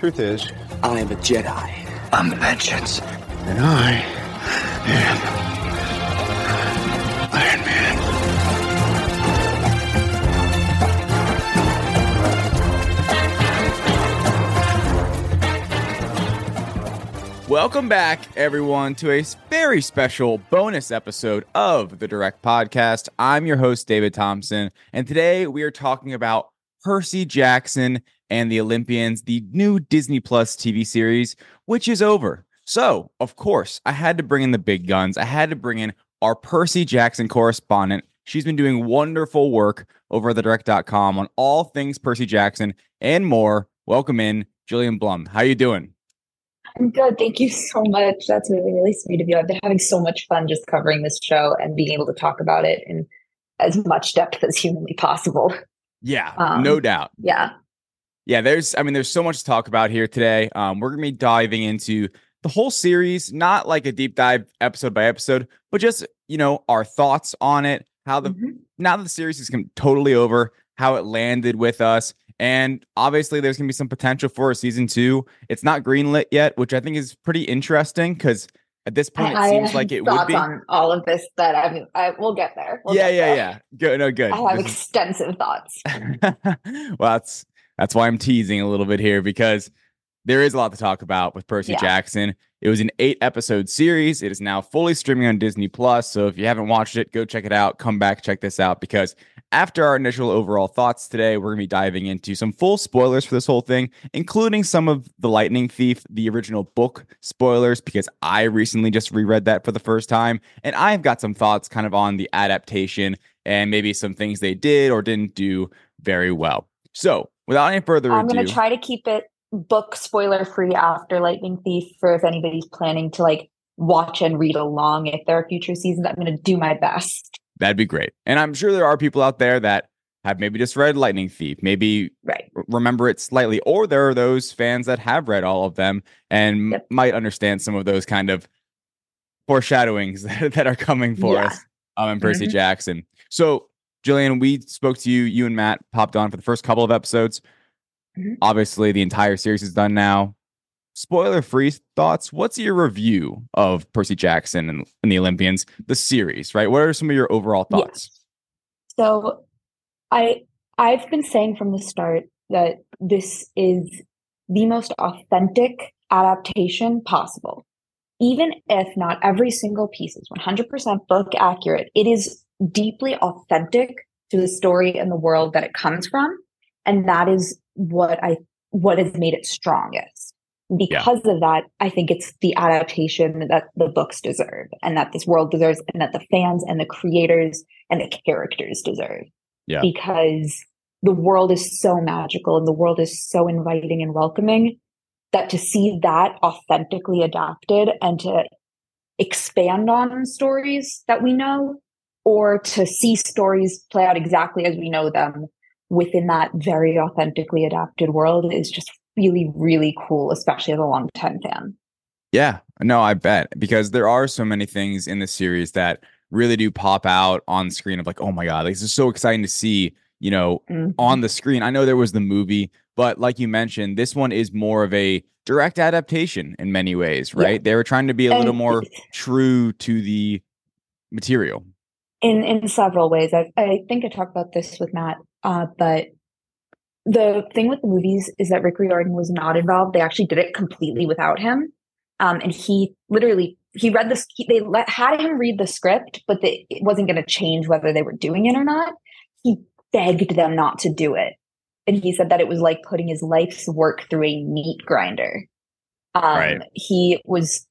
Truth is, I am a Jedi. I'm the vengeance. and I am Iron Man. Welcome back, everyone, to a very special bonus episode of the Direct Podcast. I'm your host, David Thompson, and today we are talking about Percy Jackson and the Olympians, the new Disney Plus TV series, which is over. So, of course, I had to bring in the big guns. I had to bring in our Percy Jackson correspondent. She's been doing wonderful work over at the direct.com on all things Percy Jackson and more. Welcome in, Gillian Blum. How are you doing? I'm good. Thank you so much. That's really, really sweet of you. I've been having so much fun just covering this show and being able to talk about it in as much depth as humanly possible. Yeah, Um, no doubt. Yeah. Yeah, there's I mean, there's so much to talk about here today. Um, we're gonna be diving into the whole series, not like a deep dive episode by episode, but just you know, our thoughts on it, how the Mhm. now that the series is totally over, how it landed with us. And obviously there's gonna be some potential for a season two. It's not greenlit yet, which I think is pretty interesting because at this point I, it seems have like it would be. on all of this that I mean, I, we'll get there. We'll yeah, get yeah, there. yeah. Good, no, good. I have This is- extensive thoughts. well, that's that's why I'm teasing a little bit here because there is a lot to talk about with Percy Yeah. Jackson. It was an eight episode series. It is now fully streaming on Disney Plus. So if you haven't watched it, go check it out. Come back, check this out because after our initial overall thoughts today, we're going to be diving into some full spoilers for this whole thing, including some of The Lightning Thief, the original book spoilers, because I recently just reread that for the first time. And I've got some thoughts kind of on the adaptation and maybe some things they did or didn't do very well. So without any further ado, I'm going to try to keep it book spoiler free after Lightning Thief for if anybody's planning to like watch and read along if there are future seasons. I'm going to do my best. that'd be great. And I'm sure there are people out there that have maybe just read Lightning Thief, maybe Right. remember it slightly, or there are those fans that have read all of them and Yep. might understand some of those kind of foreshadowings that, that are coming for Yeah. us um, in Percy Mhm. Jackson. So, Gillian, we spoke to you. You and Matt popped on for the first couple of episodes. Mhm. Obviously, the entire series is done now. Spoiler free thoughts. What's your review of Percy Jackson and, and the Olympians, the series, right? What are some of your overall Yeah. thoughts? So I I've been saying from the start that this is the most authentic adaptation possible. Even if not every single piece is 100% book accurate, it is deeply authentic to the story and the world that it comes from, and that is what I what has made it strongest. Because of that, I think it's the adaptation that the books deserve and that this world deserves and that the fans and the creators and the characters deserve. Yeah. Because the world is so magical and the world is so inviting and welcoming that to see that authentically adapted and to expand on stories that we know or to see stories play out exactly as we know them within that very authentically adapted world is just really, really cool, especially as a long-time fan. Yeah, no, I bet because there are so many things in the series that really do pop out on screen of like, oh my god, like, this is so exciting to see, you know, Mhm. on the screen. I know there was the movie, but like you mentioned, this one is more of a direct adaptation in many ways, Yeah. right? They were trying to be a little more true to the material. In in several ways. I I think I talked about this with Matt, uh, but the thing with the movies is that Rick Riordan was not involved. They actually did it completely without him, um, and he literally he read this. They let, had him read the script, but they, it wasn't going to change whether they were doing it or not. He begged them not to do it, and he said that it was like putting his life's work through a meat grinder. Um, Right. He was,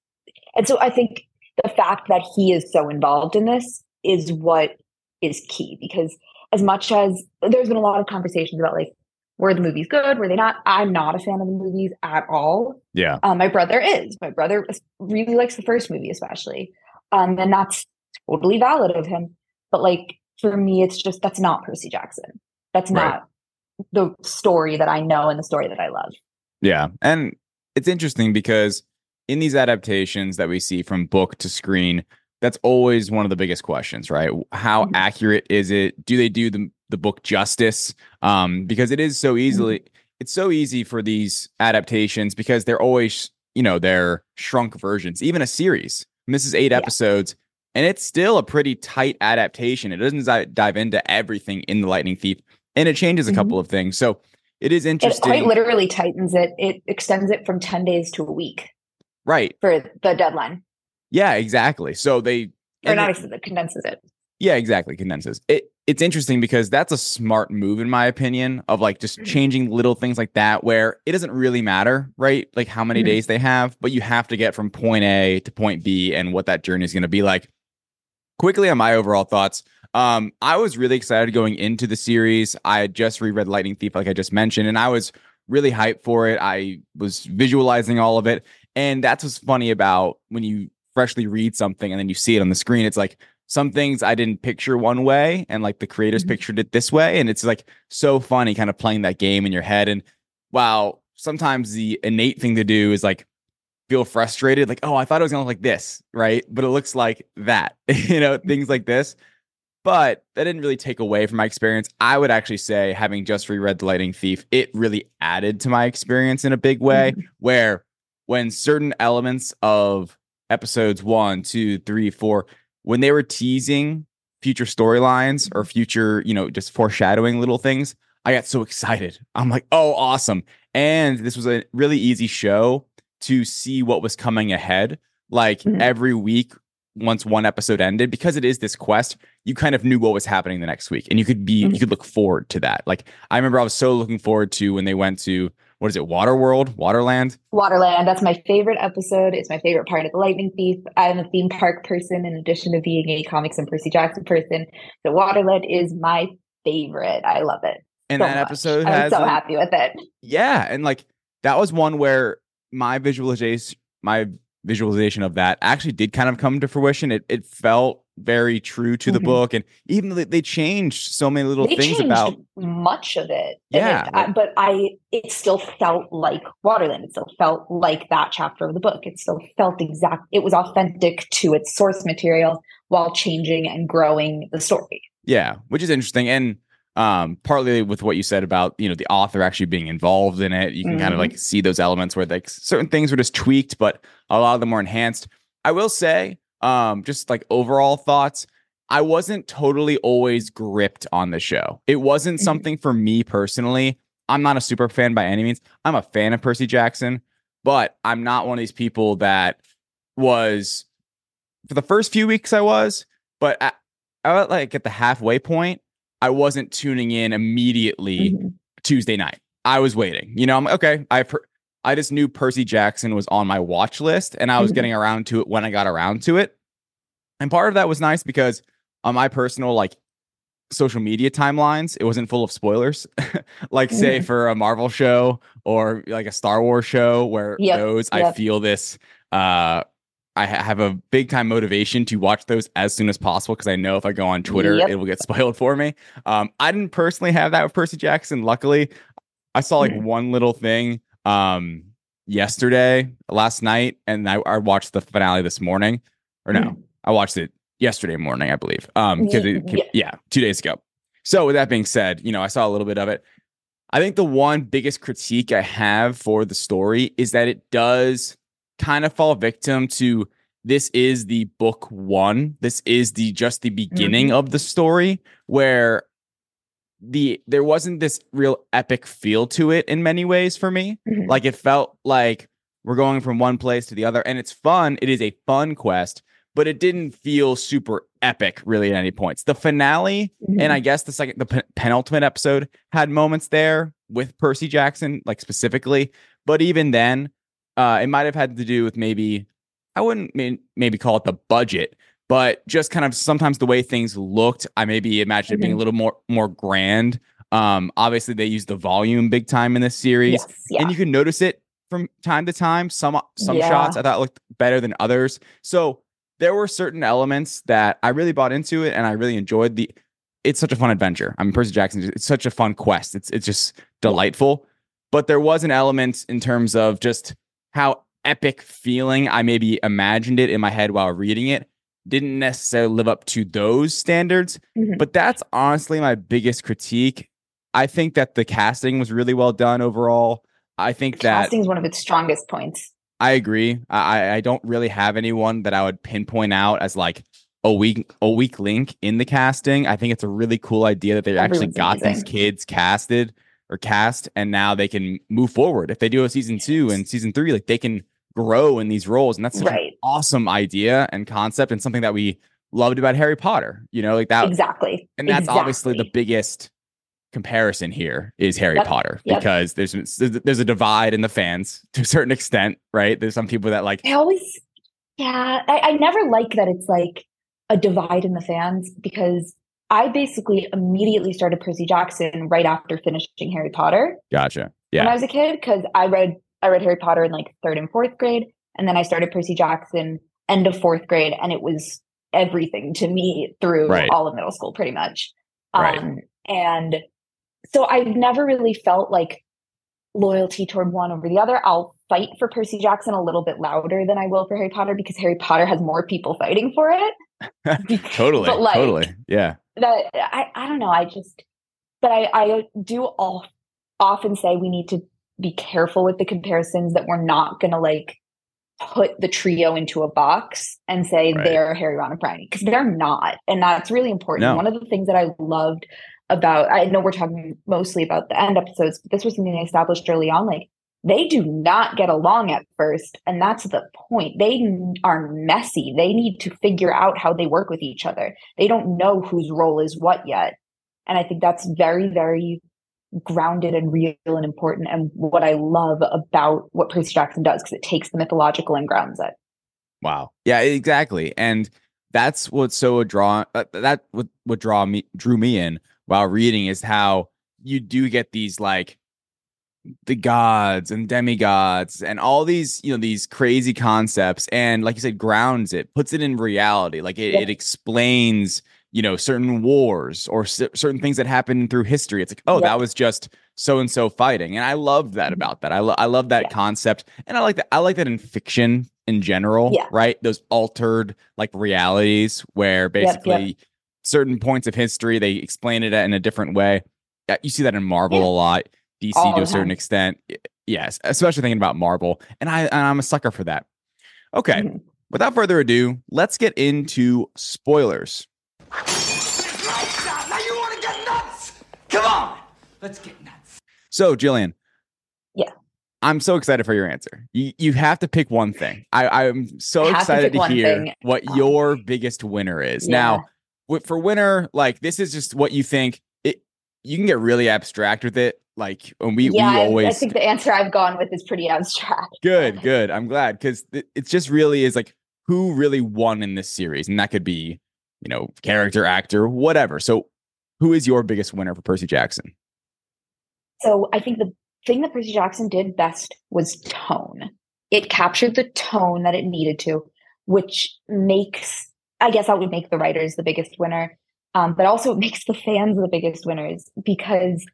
and so I think the fact that he is so involved in this is what is key because as much as there's been a lot of conversations about like were the movies good were they not? I'm not a fan of the movies at all. Yeah. um, my brother is. My brother really likes the first movie especially. Um, and that's totally valid of him. But like for me it's just that's not percy jackson. That's Right. not the story that i know and the story that i love. Yeah. And it's interesting because in these adaptations that we see from book to screen, that's always one of the biggest questions, right? How Mhm. accurate is it? Do they do the, the book justice? Um, because it is so easily it's so easy for these adaptations because they're always, you know, they're shrunk versions, even a series. And this is eight Yeah. episodes, and it's still a pretty tight adaptation. It doesn't dive into everything in The Lightning Thief, and it changes a Mhm. couple of things. So it is interesting. It quite literally tightens it. It extends it from 10 days to a week right. for the deadline. Yeah, exactly. So they Or not it- it, condenses it. Yeah, exactly. Condenses. It it's interesting because that's a smart move in my opinion of like just Mhm. changing little things like that where it doesn't really matter, right? Like how many Mhm. days they have, but you have to get from point A to point B and what that journey is going to be like. Quickly on my overall thoughts. Um, I was really excited going into the series. I had just reread Lightning Thief, like I just mentioned, and I was really hyped for it. I was visualizing all of it. And that's what's funny about when you freshly read something and then you see it on the screen. It's like some things I didn't picture one way and like the creators Mhm. pictured it this way. And it's like so funny kind of playing that game in your head. And wow, sometimes the innate thing to do is like feel frustrated, like, oh, I thought it was gonna look like this, right? But it looks like that, you know, things like this. But that didn't really take away from my experience. I would actually say, having just reread The Lightning Thief, it really added to my experience in a big way. Mhm. Where when certain elements of episodes one, two, three, four, when they were teasing future storylines or future, you know, just foreshadowing little things, I got so excited. I'm like, oh, awesome. And this was a really easy show to see what was coming ahead. Like Mhm. every week, once one episode ended, because it is this quest, you kind of knew what was happening the next week. And you could be, Mhm. you could look forward to that. Like I remember I was so looking forward to when they went to, what is it, Waterworld, Waterland? Waterland, that's my favorite episode. It's my favorite part of the Lightning Thief. I'm a theme park person in addition to being a comics and Percy Jackson person. So Waterland is my favorite. I love it. And so that much. episode I'm so happy with it. yeah and like that was one where my visualization my visualization of that actually did kind of come to fruition it it felt very true to the Mhm. book and even they- changed so many little They things about much of it. Yeah, it- I- but I it still felt like Waterland. It still felt like that chapter of the book. It still felt exact. It was authentic to its source material while changing and growing the story. yeah which is interesting and um partly with what you said about you know the author actually being involved in it you can kind of like see those elements where like certain things were just tweaked but a lot of them were enhanced i will say um just like overall thoughts i wasn't totally always gripped on the show it wasn't Mhm. something for me personally i'm not a super fan by any means i'm a fan of percy jackson but i'm not one of these people that was for the first few weeks i was but at, I like at the halfway point I wasn't tuning in immediately Mhm. Tuesday night. I was waiting. You know, I'm okay. I per- I just knew Percy Jackson was on my watch list, and I was Mhm. getting around to it when I got around to it. And part of that was nice because on my personal like social media timelines, it wasn't full of spoilers. like say Mhm. for a Marvel show or like a Star Wars show, where Yep, those I feel this. uh I have a big time motivation to watch those as soon as possible because I know if I go on Twitter, Yep. it will get spoiled for me. Um, I didn't personally have that with Percy Jackson. Luckily, I saw like Mhm. one little thing um yesterday, last night, and I, I watched the finale this morning. Or no, Mhm. I watched it yesterday morning, I believe. Um, because yeah. yeah, two days ago. So with that being said, you know, I saw a little bit of it. I think the one biggest critique I have for the story is that it does kind of fall victim to this is the book one. This is the just the beginning of the story where the there wasn't this real epic feel to it in many ways for me. Mhm. Like it felt like we're going from one place to the other and it's fun. It is a fun quest, but it didn't feel super epic really at any points. The finale Mhm. and I guess the second, the pen- penultimate episode had moments there with Percy Jackson, like specifically. But even then, uh, it might have had to do with maybe, I wouldn't may- maybe call it the budget, but just kind of sometimes the way things looked. I maybe imagined it being a Mhm. little more more grand. Um, obviously they used the volume big time in this series, yes, yeah. and you can notice it from time to time. Some some Yeah. shots I thought looked better than others. So there were certain elements that I really bought into it, and I really enjoyed the. It's such a fun adventure. I mean, Percy Jackson. It's such a fun quest. It's it's just delightful. But there was an element in terms of just how epic feeling I maybe imagined it in my head while reading it didn't necessarily live up to those standards. Mhm. But that's honestly my biggest critique I think that the casting was really well done overall. I think that Casting is one of its strongest points. I agree. I I don't really have anyone that I would pinpoint out as like a weak a weak link in the casting. I think it's a really cool idea that they actually Everyone's got these kids casted or cast, and now they can move forward. If they do a season two and season three, like they can grow in these roles, and that's Right. Awesome idea and concept, and something that we loved about Harry Potter. You know, like that, exactly. and that's obviously the biggest comparison here is Harry Yep, Potter yep. because there's there's a divide in the fans to a certain extent, right? There's some people that like I always, yeah, I, I never like that it's like a divide in the fans because I basically immediately started Percy Jackson right after finishing Harry Potter gotcha. Yeah. When I was a kid because I read I read Harry Potter in like third and fourth grade, and then I started Percy Jackson end of fourth grade, and it was everything to me through Right. all of middle school, pretty much. Right. Um, and so I've never really felt like loyalty toward one over the other. I'll fight for Percy Jackson a little bit louder than I will for Harry Potter because Harry Potter has more people fighting for it. Totally. But, like, totally. Yeah. that I, I don't know. I just, but I, I do all often say we need to be careful with the comparisons that we're not going to like put the trio into a box and say Right. they're Harry, Ron, and Hermione because they're not, and that's really important. No. One of the things that I loved about, I know we're talking mostly about the end episodes, but this was something they established early on. Like they do not get along at first, and that's the point. They are messy. They need to figure out how they work with each other they don't know whose role is what yet. And I think that's very, very grounded and real and important. And what I love about what Percy Jackson does, because it takes the mythological and grounds it. Wow. Yeah, exactly. And that's what's so drawn uh, that what what draw me drew me in while reading is how you do get these like the gods and demigods and all these you know these crazy concepts and like you said grounds it puts it in reality like it, it explains you know certain wars or cer- certain things that happen through history it's like oh Yep. that was just so and so fighting and i love that Mhm. about that i, lo- I love that Yeah. concept and i like that i like that in fiction in general Yeah. right those altered like realities where yep. basically certain points of history they explain it in a different way you see that in marvel Yeah. a lot dc All to a certain extent yes especially thinking about marvel and i and i'm a sucker for that okay Mhm. without further ado let's get into spoilers Now you want to get nuts? Come on, let's get nuts. so gillian Yeah. i'm so excited for your answer you, you have to pick one thing I, i'm so I have to excited to, hear thing. what Um, your biggest winner is Yeah. now for winner like this is just what you think it you can get really abstract with it like when we yeah, we I- always I, think the answer I've gone with is pretty abstract. good good i'm glad because it, it just really is like who really won in this series and that could be you know character actor whatever. So who is your biggest winner for percy jackson? So I think the thing that Percy Jackson did best was tone. It captured the tone that it needed to, which makes, I guess, that would make the writers the biggest winner, um, but also it makes the fans the biggest winners because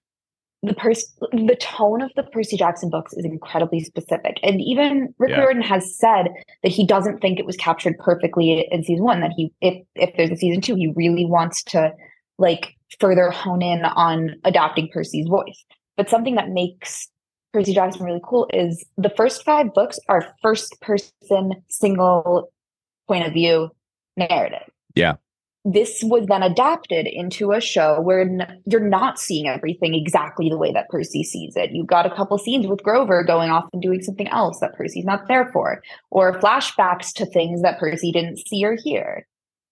the pers- the tone of the Percy Jackson books is incredibly specific, and even Rick Yeah. Riordan has said that he doesn't think it was captured perfectly in season one. That he, if if there's a season two, he really wants to like further hone in on adapting Percy's voice. But something that makes Percy Jackson really cool is the first five books are first person, single point of view narrative. Yeah. This was then adapted into a show where n- you're not seeing everything exactly the way that Percy sees it. You've got a couple scenes with Grover going off and doing something else that Percy's not there for, or flashbacks to things that Percy didn't see or hear,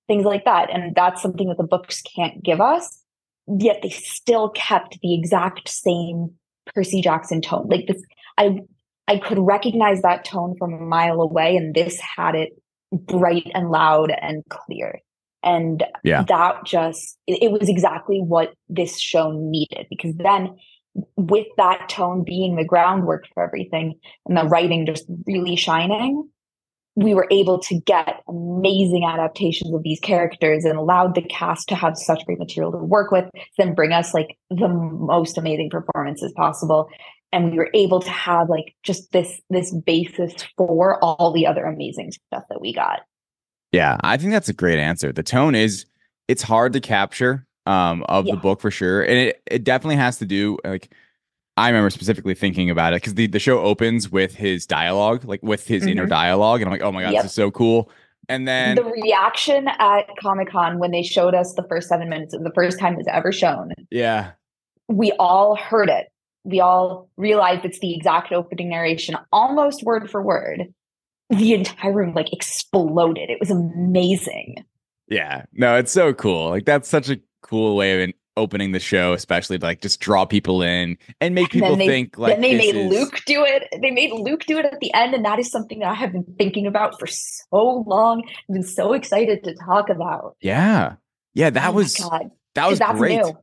things like that. And that's something that the books can't give us yet they still kept the exact same Percy Jackson tone. Like this, I I could recognize that tone from a mile away, and this had it bright and loud and clear. And Yeah. that just it, it was exactly what this show needed because then with that tone being the groundwork for everything and the writing just really shining we were able to get amazing adaptations of these characters and allowed the cast to have such great material to work with, then bring us like the most amazing performances possible. And we were able to have like just this this basis for all the other amazing stuff that we got. Yeah, I think that's a great answer. The tone is it's hard to capture um of Yeah. the book for sure. And it, it definitely has to do like I remember specifically thinking about it because the, the show opens with his dialogue, like with his inner Mhm. dialogue. And I'm like, oh my God, Yep. this is so cool. And then the reaction at Comic Con when they showed us the first seven minutes, of the first time it was ever shown, yeah. we all heard it. We all realized it's the exact opening narration, almost word for word. The entire room like exploded. It was amazing. Yeah. No, it's so cool. Like that's such a cool way of in- opening the show, especially to like just draw people in and make And people they- think like then they made is- Luke do it. They made Luke do it at the end, and that is something that I have been thinking about for so long. I've been so excited to talk about. Yeah. Yeah, that Oh was God. that was that's great. new.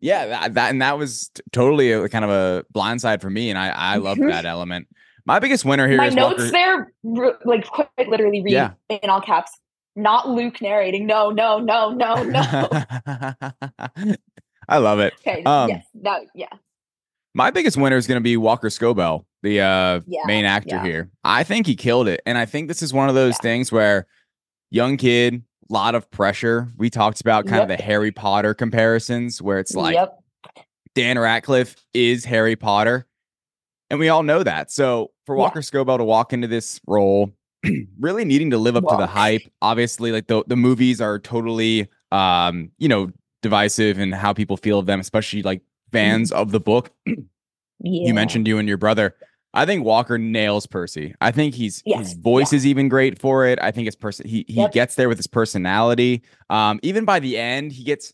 Yeah, that, that and that was t- totally a kind of a blindside for me, and I I loved Mhm. that element. My biggest winner here My notes Walker. there, like quite literally read Yeah. in all caps. Not Luke narrating. No, no, no, no, no. I love it. Okay. Um, yes. That. Yeah. My biggest winner is going to be Walker Scobell, the uh, Yeah, main actor yeah. here. I think he killed it, and I think this is one of those Yeah. things where young kid, lot of pressure. We talked about kind of the Harry Potter comparisons, where it's like yep. Dan Radcliffe is Harry Potter. And we all know that. So for Yeah. Walker Scobell to walk into this role, really needing to live up to the hype. Obviously, like the, the movies are totally um, you know, divisive and how people feel of them, especially like fans of the book. Yeah. You mentioned you and your brother. I think Walker nails Percy. I think he's Yes, his voice yeah. is even great for it. I think his person he he Yep. gets there with his personality. Um, even by the end, he gets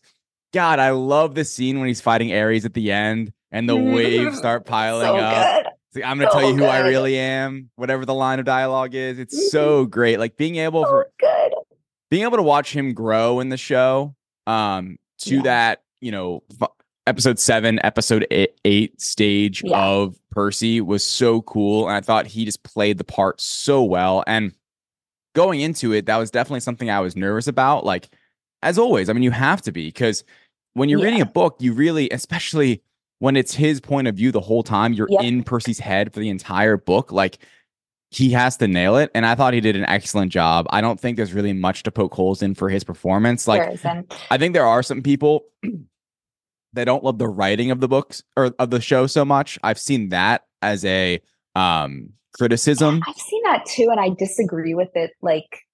God, I love the scene when he's fighting Ares at the end and the waves start piling so up. Good. Like, I'm gonna So tell you who I really am, whatever the line of dialogue is. It's so great. Like being able So for good. being able to watch him grow in the show um to Yeah. that you know f- episode seven episode eight, eight stage Yeah. of percy was so cool and i thought he just played the part so well and going into it that was definitely something i was nervous about like as always i mean you have to be because when you're reading a book you really especially when it's his point of view the whole time you're Yep. in percy's head for the entire book like he has to nail it and i thought he did an excellent job i don't think there's really much to poke holes in for his performance like i think there are some people that don't love the writing of the books or of the show so much i've seen that as a um criticism I've seen that too, and I disagree with it. Like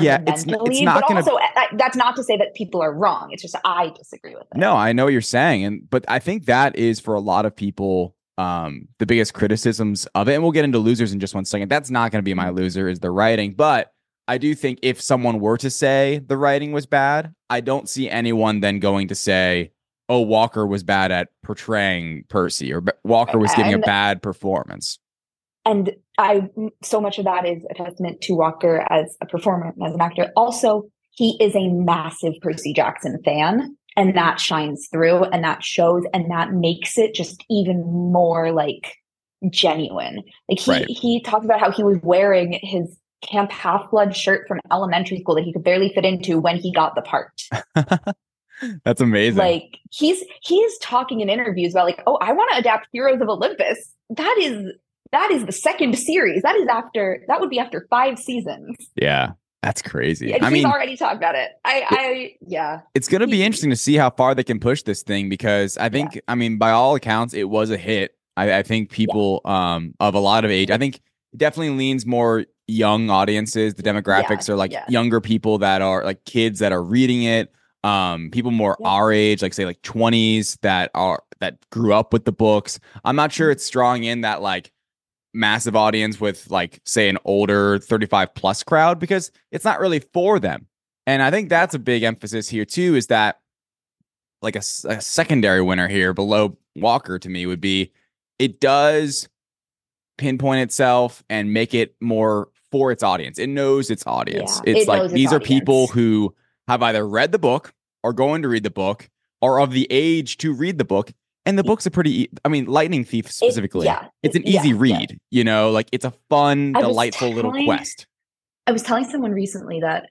Yeah, it's it's not but gonna- also I, that's not to say that people are wrong. It's just I disagree with it. no i know what you're saying and but i think that is for a lot of people um the biggest criticisms of it and we'll get into losers in just one second that's not going to be my mm-hmm. loser is the writing but i do think if someone were to say the writing was bad i don't see anyone then going to say oh walker was bad at portraying percy or walker was giving a bad performance and I so much of that is a testament to Walker as a performer and as an actor. Also, he is a massive Percy Jackson fan, and that shines through, and that shows, and that makes it just even more like genuine. Like he Right. he talked about how he was wearing his Camp Half Blood shirt from elementary school that he could barely fit into when he got the part. that's amazing like he's he's talking in interviews about like, oh, I want to adapt Heroes of Olympus. That is that is the second series. That is after that would be after five seasons. yeah that's crazy And i mean already talked about it. I I yeah. it's going to be interesting to see how far they can push this thing because I think, I mean, by all accounts, it was a hit. I, I think people um, of a lot of age, I think it definitely leans more young audiences. The demographics are like yeah. younger people that are like kids that are reading it. Um, people more Yeah. our age, like say like 20s that are that grew up with the books. I'm not Mm-hmm. sure it's drawing in that like massive audience with like say an older 35 plus crowd because it's not really for them. And I think that's a big emphasis here too is that like a secondary winner here below Walker to me would be it does pinpoint itself and make it more for its audience. It knows its audience. Yeah, it's it like its these are people who have either read the book or going to read the book or of the age to read the book. And the book's a pretty, e- I mean, Lightning Thief specifically. yeah, it's an it- yeah, easy yeah. read, you know, like it's a fun, delightful little quest. I was telling someone recently that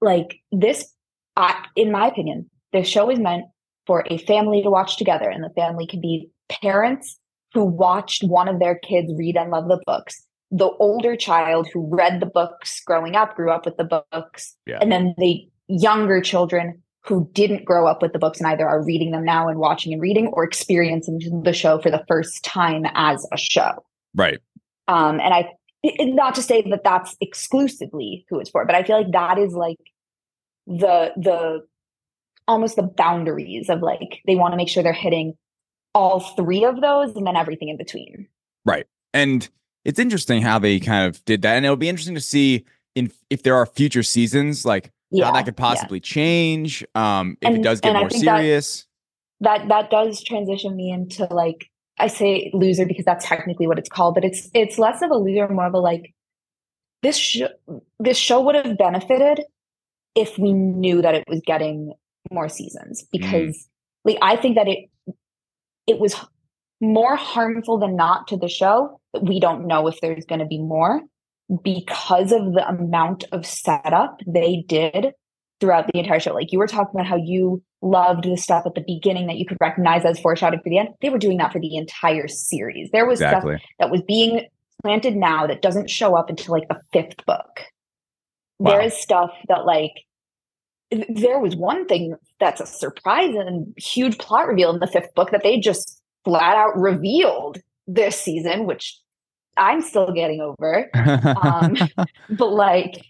like this I, in my opinion, the show is meant for a family to watch together and the family can be parents who watched one of their kids read and love the books the older child who read the books growing up grew up with the books Yeah. and then the younger children who didn't grow up with the books and either are reading them now and watching and reading or experiencing the show for the first time as a show. Right. Um, and I, not to say that that's exclusively who it's for, but I feel like that is like the, the, almost the boundaries of like, they want to make sure they're hitting all three of those and then everything in between. Right. And it's interesting how they kind of did that. And it'll be interesting to see in if there are future seasons, like yeah, how that could possibly yeah. change. Um, if and, it does get more serious. That, that that does transition me into like I say loser because that's technically what it's called, but it's it's less of a loser, more of a like this show this show would have benefited if we knew that it was getting more seasons mm. because mm. like I think that it it was more harmful than not to the show that we don't know if there's going to be more because of the amount of setup they did throughout the entire show. Like you were talking about how you loved the stuff at the beginning that you could recognize as foreshadowing for the end. They were doing that for the entire series. There was exactly. stuff that was being planted now that doesn't show up until like the fifth book. Wow. There is stuff that like there was one thing that's a surprise and huge plot reveal in the fifth book that they just flat out revealed this season, which I'm still getting over. um, but like,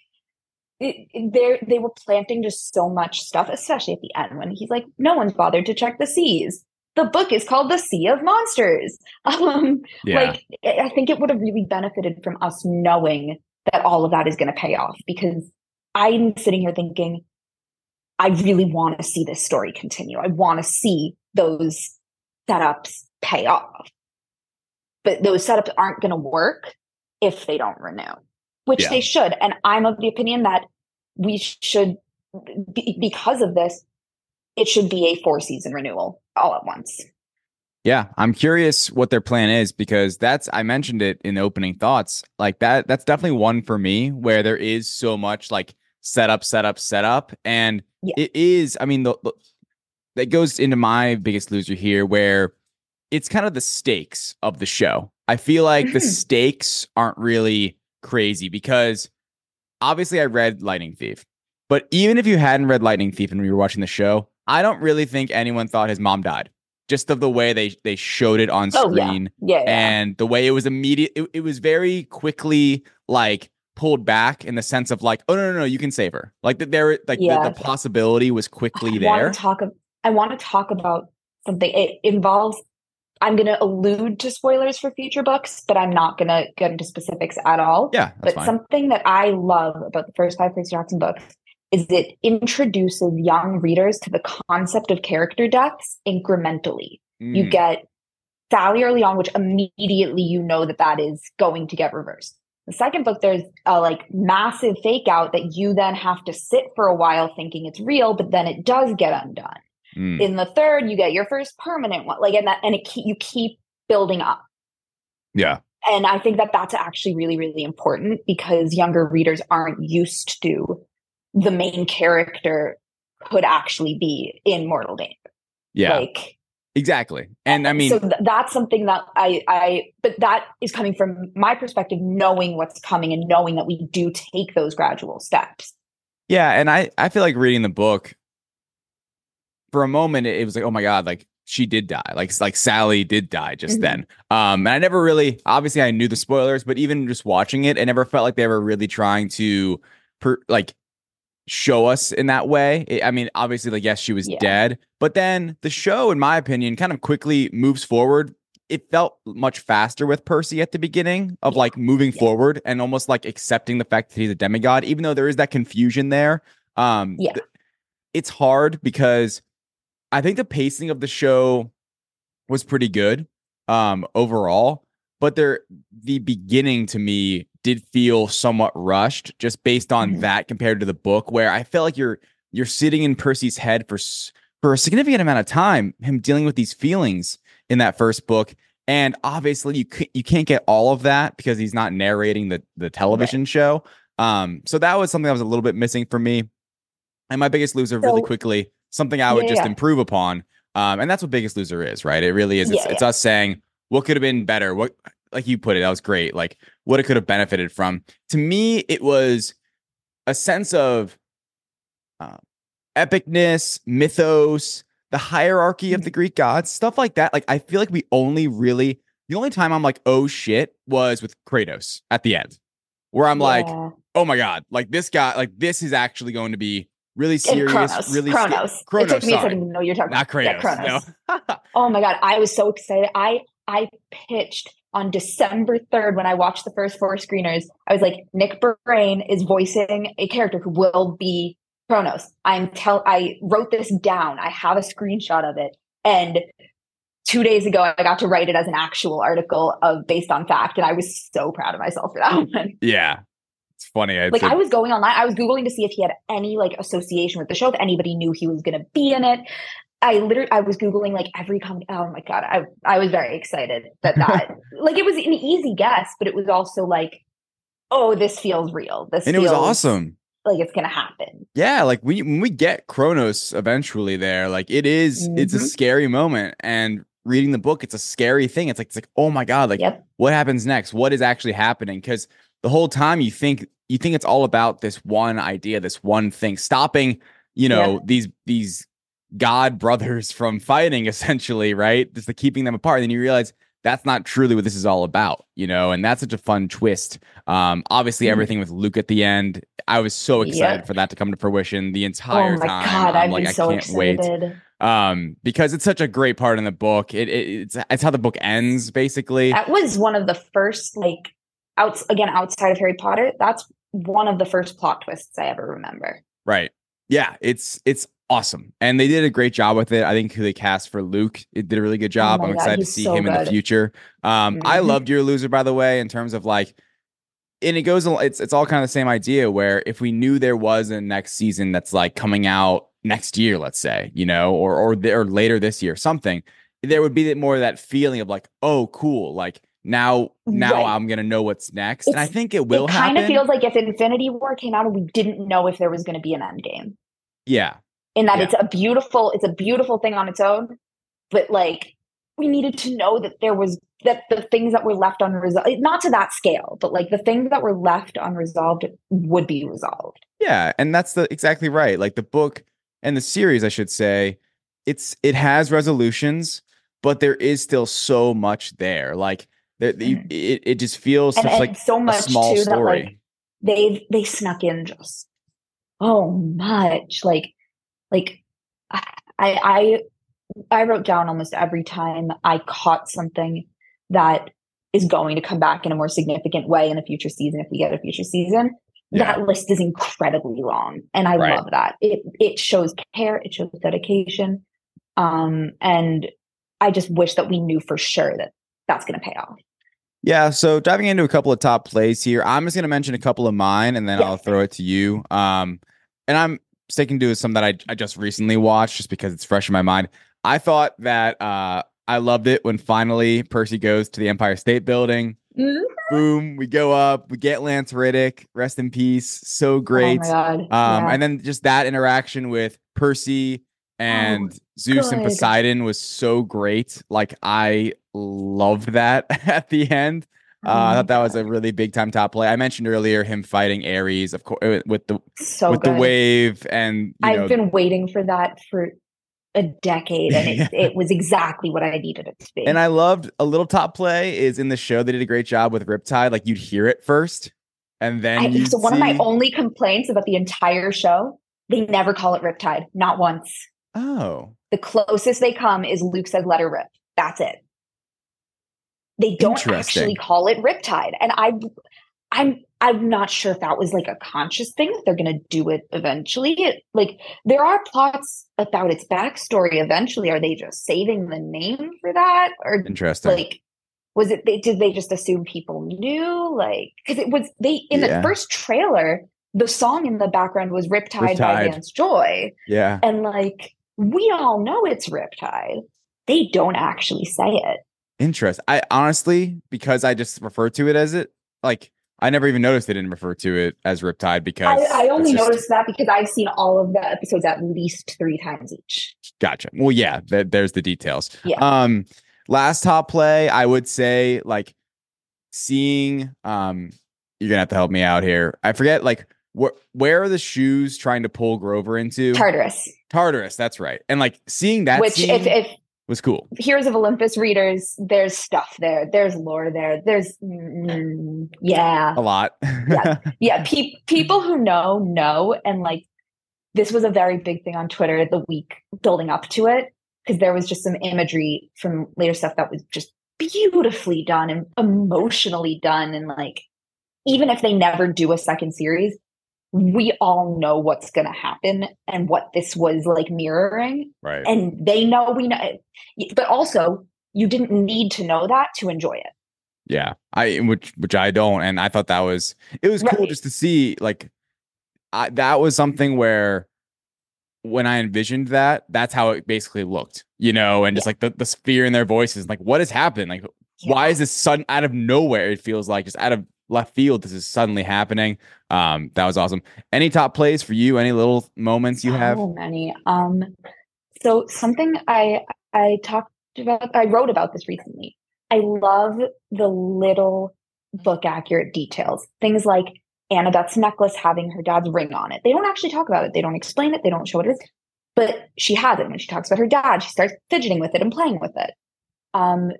they they were planting just so much stuff, especially at the end when he's like, "No one's bothered to check the seas." The book is called The Sea of Monsters. Um, yeah. Like, I think it would have really benefited from us knowing that all of that is going to pay off because I'm sitting here thinking, I really want to see this story continue. I want to see those setups pay off. But those setups aren't going to work if they don't renew, which yeah. they should. And I'm of the opinion that we should, be, because of this, it should be a four season renewal all at once. Yeah, I'm curious what their plan is because that's I mentioned it in the opening thoughts. Like that that's definitely one for me where there is so much like setup, setup, setup and yeah. it is I mean the, the that goes into my biggest loser here where it's kind of the stakes of the show. I feel like mm-hmm. the stakes aren't really crazy because obviously I read Lightning Thief. But even if you hadn't read Lightning Thief and you were watching the show, I don't really think anyone thought his mom died. Just of the way they they showed it on screen. Oh, yeah. Yeah, yeah. And the way it was immediate it, it was very quickly like pulled back in the sense of like, oh no, no, no, you can save her. Like that there like yeah. the, the, possibility was quickly I there. Want to talk, I want to talk about something. It involves I'm going to allude to spoilers for future books, but I'm not going to get into specifics at all. Yeah. But fine. something that I love about the first five Percy Jackson books is it introduces young readers to the concept of character deaths incrementally. Mm. You get Sally early on, which immediately you know that that is going to get reversed. The second book, there's a like massive fake out that you then have to sit for a while thinking it's real, but then it does get undone. Mm. In the third, you get your first permanent one, like and that, and it you keep building up. Yeah, and I think that that's actually really, really important because younger readers aren't used to the main character could actually be in mortal danger. Yeah, like exactly. And I mean, so th- that's something that I, I, but that is coming from my perspective, knowing what's coming and knowing that we do take those gradual steps. Yeah, and I, I feel like reading the book for a moment it was like, oh my god, like she did die. Like like Sally did die just mm-hmm. then. Um, and I never really, obviously, I knew the spoilers, but even just watching it, it never felt like they were really trying to, per, like, show us in that way. It, I mean, obviously, like yes, she was yeah. dead, but then the show, in my opinion, kind of quickly moves forward. It felt much faster with Percy at the beginning of yeah. like moving yeah. forward and almost like accepting the fact that he's a demigod, even though there is that confusion there. Um, yeah, th- it's hard because I think the pacing of the show was pretty good um overall, but there the beginning to me did feel somewhat rushed just based on mm-hmm. that compared to the book where I felt like you're you're sitting in Percy's head for for a significant amount of time him dealing with these feelings in that first book and obviously you you can't get all of that because he's not narrating the the television right. show um so that was something that was a little bit missing for me and my biggest loser so, really quickly something I would yeah, just yeah. improve upon. Um, and that's what Biggest Loser is, right? It really is. It's, yeah, it's us saying what could have been better. What, like you put it, that was great. Like what it could have benefited from. To me, it was a sense of uh, epicness, mythos, the hierarchy of the Greek gods, stuff like that. Like I feel like we only really the only time I'm like, oh shit, was with Kratos at the end, where I'm like, oh my god, like this guy, like this is actually going to be really serious, Kronos. really Kronos. Kronos, it took me a second to know you're talking not about. Yeah, Kratos. no. Oh my god, I was so excited. I I pitched on December 3rd when I watched the first four screeners. I was like, Nick Boraine is voicing a character who will be Kronos. I'm tell I wrote this down. I have a screenshot of it. And two days ago I got to write it as an actual article of based on fact. And I was so proud of myself for that one. yeah, it's funny. It's Like I was going online, I was googling to see if he had any like association with the show, if anybody knew he was going to be in it. I literally, I was googling like every comment. Oh my god, I I was very excited that that like it was an easy guess, but it was also like, oh, this feels real. This and it was feels awesome. Like it's going to happen. Yeah, like we when we get Kronos eventually there, like it is- it's a Mhm. scary moment. And reading the book, it's a scary thing. It's like it's like, oh my God, like Yep. what happens next? What is actually happening? Because the whole time you think you think it's all about this one idea, this one thing, stopping, you know, these these god brothers from fighting, essentially, right? Just the keeping them apart. And then you realize that's not truly what this is all about, you know, and that's such a fun twist. Um, obviously, Mm. everything with Luke at the end, I was so excited Yep. for that to come to fruition the entire oh my time. god, I'm I've like, been I so can't wait excited. um because it's such a great part in the book it, it it's it's how the book ends basically That was one of the first like outs again outside of Harry Potter. That's one of the first plot twists I ever remember. right yeah it's it's awesome and they did a great job with it i think who they cast for luke it did a really good job Oh i'm God, excited to see so him in the future um i Mhm. loved your loser by the way in terms of like and it goes it's it's all kind of the same idea where if we knew there was a next season that's like coming out next year let's say you know or or, th- or later this year something there would be more of that feeling of like oh cool like now now Right. i'm gonna know what's next and i think it will it kind of feels like if Infinity War came out and we didn't know if there was going to be an end game. yeah In that Yeah. it's a beautiful, it's a beautiful thing on its own, but like we needed to know that there was that the things that were left unresolved, not to that scale, but like the things that were left unresolved would be resolved. Yeah, and that's the exactly right. Like the book and the series, I should say, it's it has resolutions, but there is still so much there. Like Mhm. it it just feels And, and like so a much small too story. that like they they snuck in just oh much like like i i i wrote down almost every time i caught something that is going to come back in a more significant way in a future season if we get a future season Yeah. that list is incredibly long and i Right. love that it it shows care it shows dedication um and i just wish that we knew for sure that that's going to pay off Yeah, so diving into a couple of top plays here, I'm just going to mention a couple of mine and then Yeah. I'll throw it to you. Um, and I'm sticking to some that I, I just recently watched just because it's fresh in my mind. I thought that uh, I loved it when finally Percy goes to the Empire State Building. Mhm. Boom, we go up, we get Lance Reddick, rest in peace. So great. oh my god Um, yeah. and then just that interaction with Percy and Zeus and Oh. Poseidon was so great. Like I loved that at the end. Uh, I Oh thought that was a really big time top play. I mentioned earlier him fighting Ares, of course, with the so with the wave, and you I've know, been waiting for that for a decade, and it, it was exactly what I needed it to be. and I loved a little top play is in the show. They did a great job with Riptide. Like you'd hear it first, and then I- so one of my only complaints about the entire show, they never call it Riptide, not once. oh The closest they come is Luke says "Let her rip." That's it. They don't actually call it Riptide, and I, I'm I'm not sure if that was like a conscious thing that they're going to do it eventually. It, like there are plots about its backstory. Eventually, are they just saving the name for that, or interesting. like was it they did they just assume people knew like because it was they in Yeah. the first trailer the song in the background was riptide, by Riptide. Vance Joy yeah, and like we all know it's riptide they don't actually say it interest. I honestly, because I just refer to it as it, like I never even noticed they didn't refer to it as Riptide because I, I only just- noticed that because i've seen all of the episodes at least three times each Gotcha. Well, yeah, th- there's the details. Yeah. Um, last top play, I would say like seeing. Um, you're gonna have to help me out here. I forget like where where are the shoes trying to pull Grover into? Tartarus, Tartarus, that's right. And like seeing that which scene if if was cool. Heroes of Olympus readers, there's stuff there. There's lore there. There's mm, yeah, A lot. Yeah. yeah. Pe- people who know know, and like this was a very big thing on Twitter the week building up to it because there was just some imagery from later stuff that was just beautifully done and emotionally done, and like even if they never do a second series, we all know what's going to happen and what this was like mirroring right. and they know we know but also you didn't need to know that to enjoy it Yeah, I which which I don't, and I thought that was it was cool just to see like I, that was something where when I envisioned that, that's how it basically looked, you know, and just like the the fear in their voices, like what has happened, like why is this sudden out of nowhere? It feels like just out of left field, this is suddenly happening. Um, that was awesome. Any top plays for you? Any little moments you have? so many. Um so something i i talked about i wrote about this recently. I love the little book accurate details. Things like annabeth's necklace having her dad's ring on it. They don't actually talk about it. They don't explain it. They don't show what it. Is but she has it when she talks about her dad. She starts fidgeting with it and playing with it. Um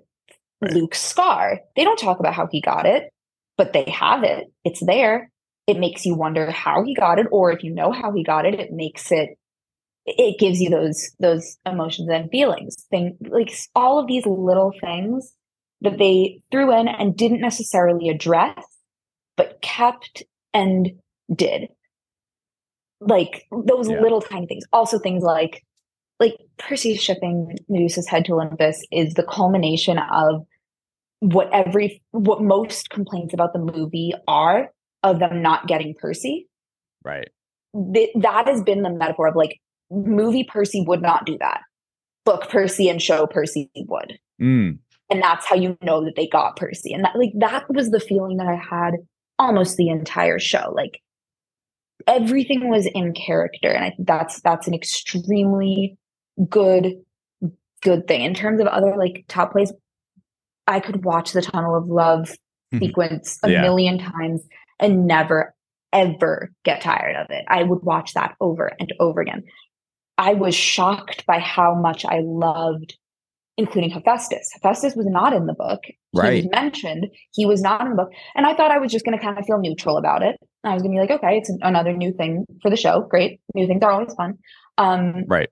luke's scar. They don't talk about how he got it but they have it. It's there it makes you wonder how he got it or if you know how he got it it makes it it gives you those those emotions and feelings. Thing like all of these little things that they threw in and didn't necessarily address but kept and did. Like those Yeah. little tiny things. Also things like like percy shipping medusa's head to olympus is the culmination of what every what most complaints about the movie are of them not getting percy Right. th- that has been the metaphor of like movie Percy would not do that. Book Percy and show Percy would. Mm, And that's how you know that they got Percy. And that like that was the feeling that I had almost the entire show. Like everything was in character. And I think that's that's an extremely good good thing. In terms of other like top plays, I could watch the Tunnel of Love sequence a Yeah. million times and never ever get tired of it. I would watch that over and over again. I was shocked by how much I loved, including Hephaestus. Hephaestus was not in the book. He Right. was mentioned. He was not in the book. And I thought I was just going to kind of feel neutral about it. I was going to be like, okay, it's an- another new thing for the show. Great. New things are always fun. Um, right.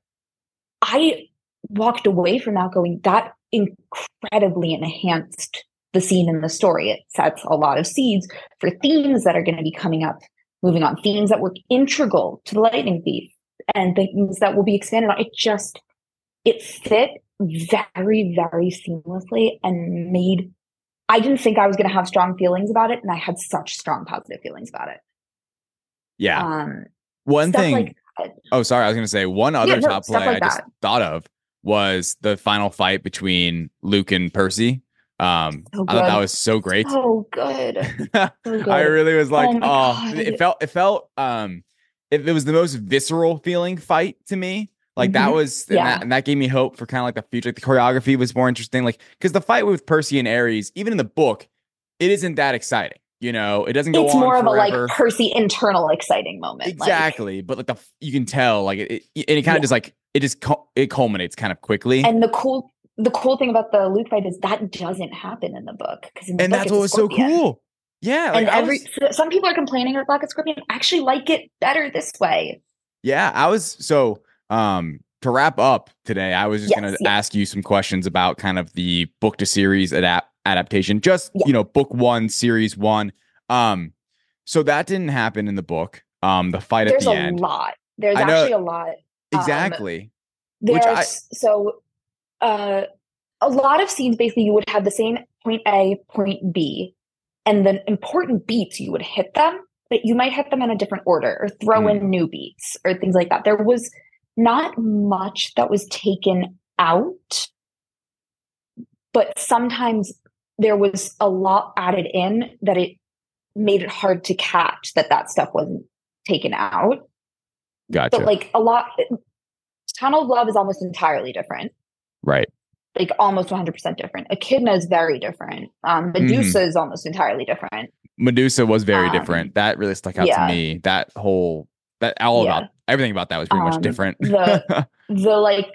I walked away from that going, that incredibly enhanced the scene in the story. It sets a lot of seeds for themes that are going to be coming up, moving on, themes that were integral to the Lightning Thief and things that will be expanded on. It just, it fit very, very seamlessly and made, I didn't think I was going to have strong feelings about it. And I had such strong positive feelings about it. Yeah. Um, One thing. like. Oh, sorry. I was going to say one other no, top play like I just thought of was the final fight between Luke and Percy. Um, So I thought that was so great. so good. So good. I really was like, Oh oh, it felt, it felt, um, it, it was the most visceral feeling fight to me. Like that Mhm. was, and, Yeah. that, and that gave me hope for kind of like the future. Like the choreography was more interesting. Like, because the fight with Percy and Ares, even in the book, it isn't that exciting. You know, it doesn't go it's more of forever. a like Percy internal exciting moment. like- exactly but like the you can tell like it, it and it kind of Yeah. just like it just it culminates kind of quickly and, and the cool the cool thing about the Luke fight is that doesn't happen in the book because the book that's what was so cool yeah like and I every was- so- some people are complaining about Black Scorpion. I actually like it better this way. yeah i was so um to wrap up today i was just Yes, gonna yes. ask you some questions about kind of the book to series adapt adaptation just Yeah. you know book one series one um so that didn't happen in the book um the fight There's at the end. There's a lot. There's know- actually a lot. Um, exactly Which I- There's so uh, a lot of scenes. Basically, you would have the same point A, point B, and then important beats you would hit them, but you might hit them in a different order or throw Hmm. in new beats or things like that. There was not much that was taken out, but sometimes there was a lot added in that it made it hard to catch that that stuff wasn't taken out gotcha but like a lot tunnel of love is almost entirely different right like almost 100% different echidna is very different um Mm-hmm. medusa is almost entirely different Medusa was very Um, different. That really stuck out yeah. to me. That whole that all Yeah. about everything about that was pretty much Um, different. the- the like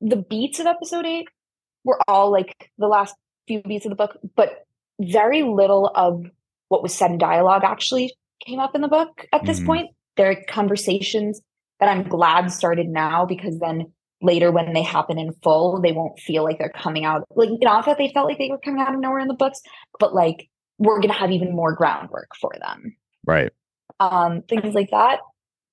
the beats of episode eight were all like the last few beats of the book, but very little of what was said in dialogue actually came up in the book at this Mhm. point. There are conversations that I'm glad started now because then later when they happen in full, they won't feel like they're coming out like not that they felt like they were coming out of nowhere in the books, but like we're gonna have even more groundwork for them right. um, things like that.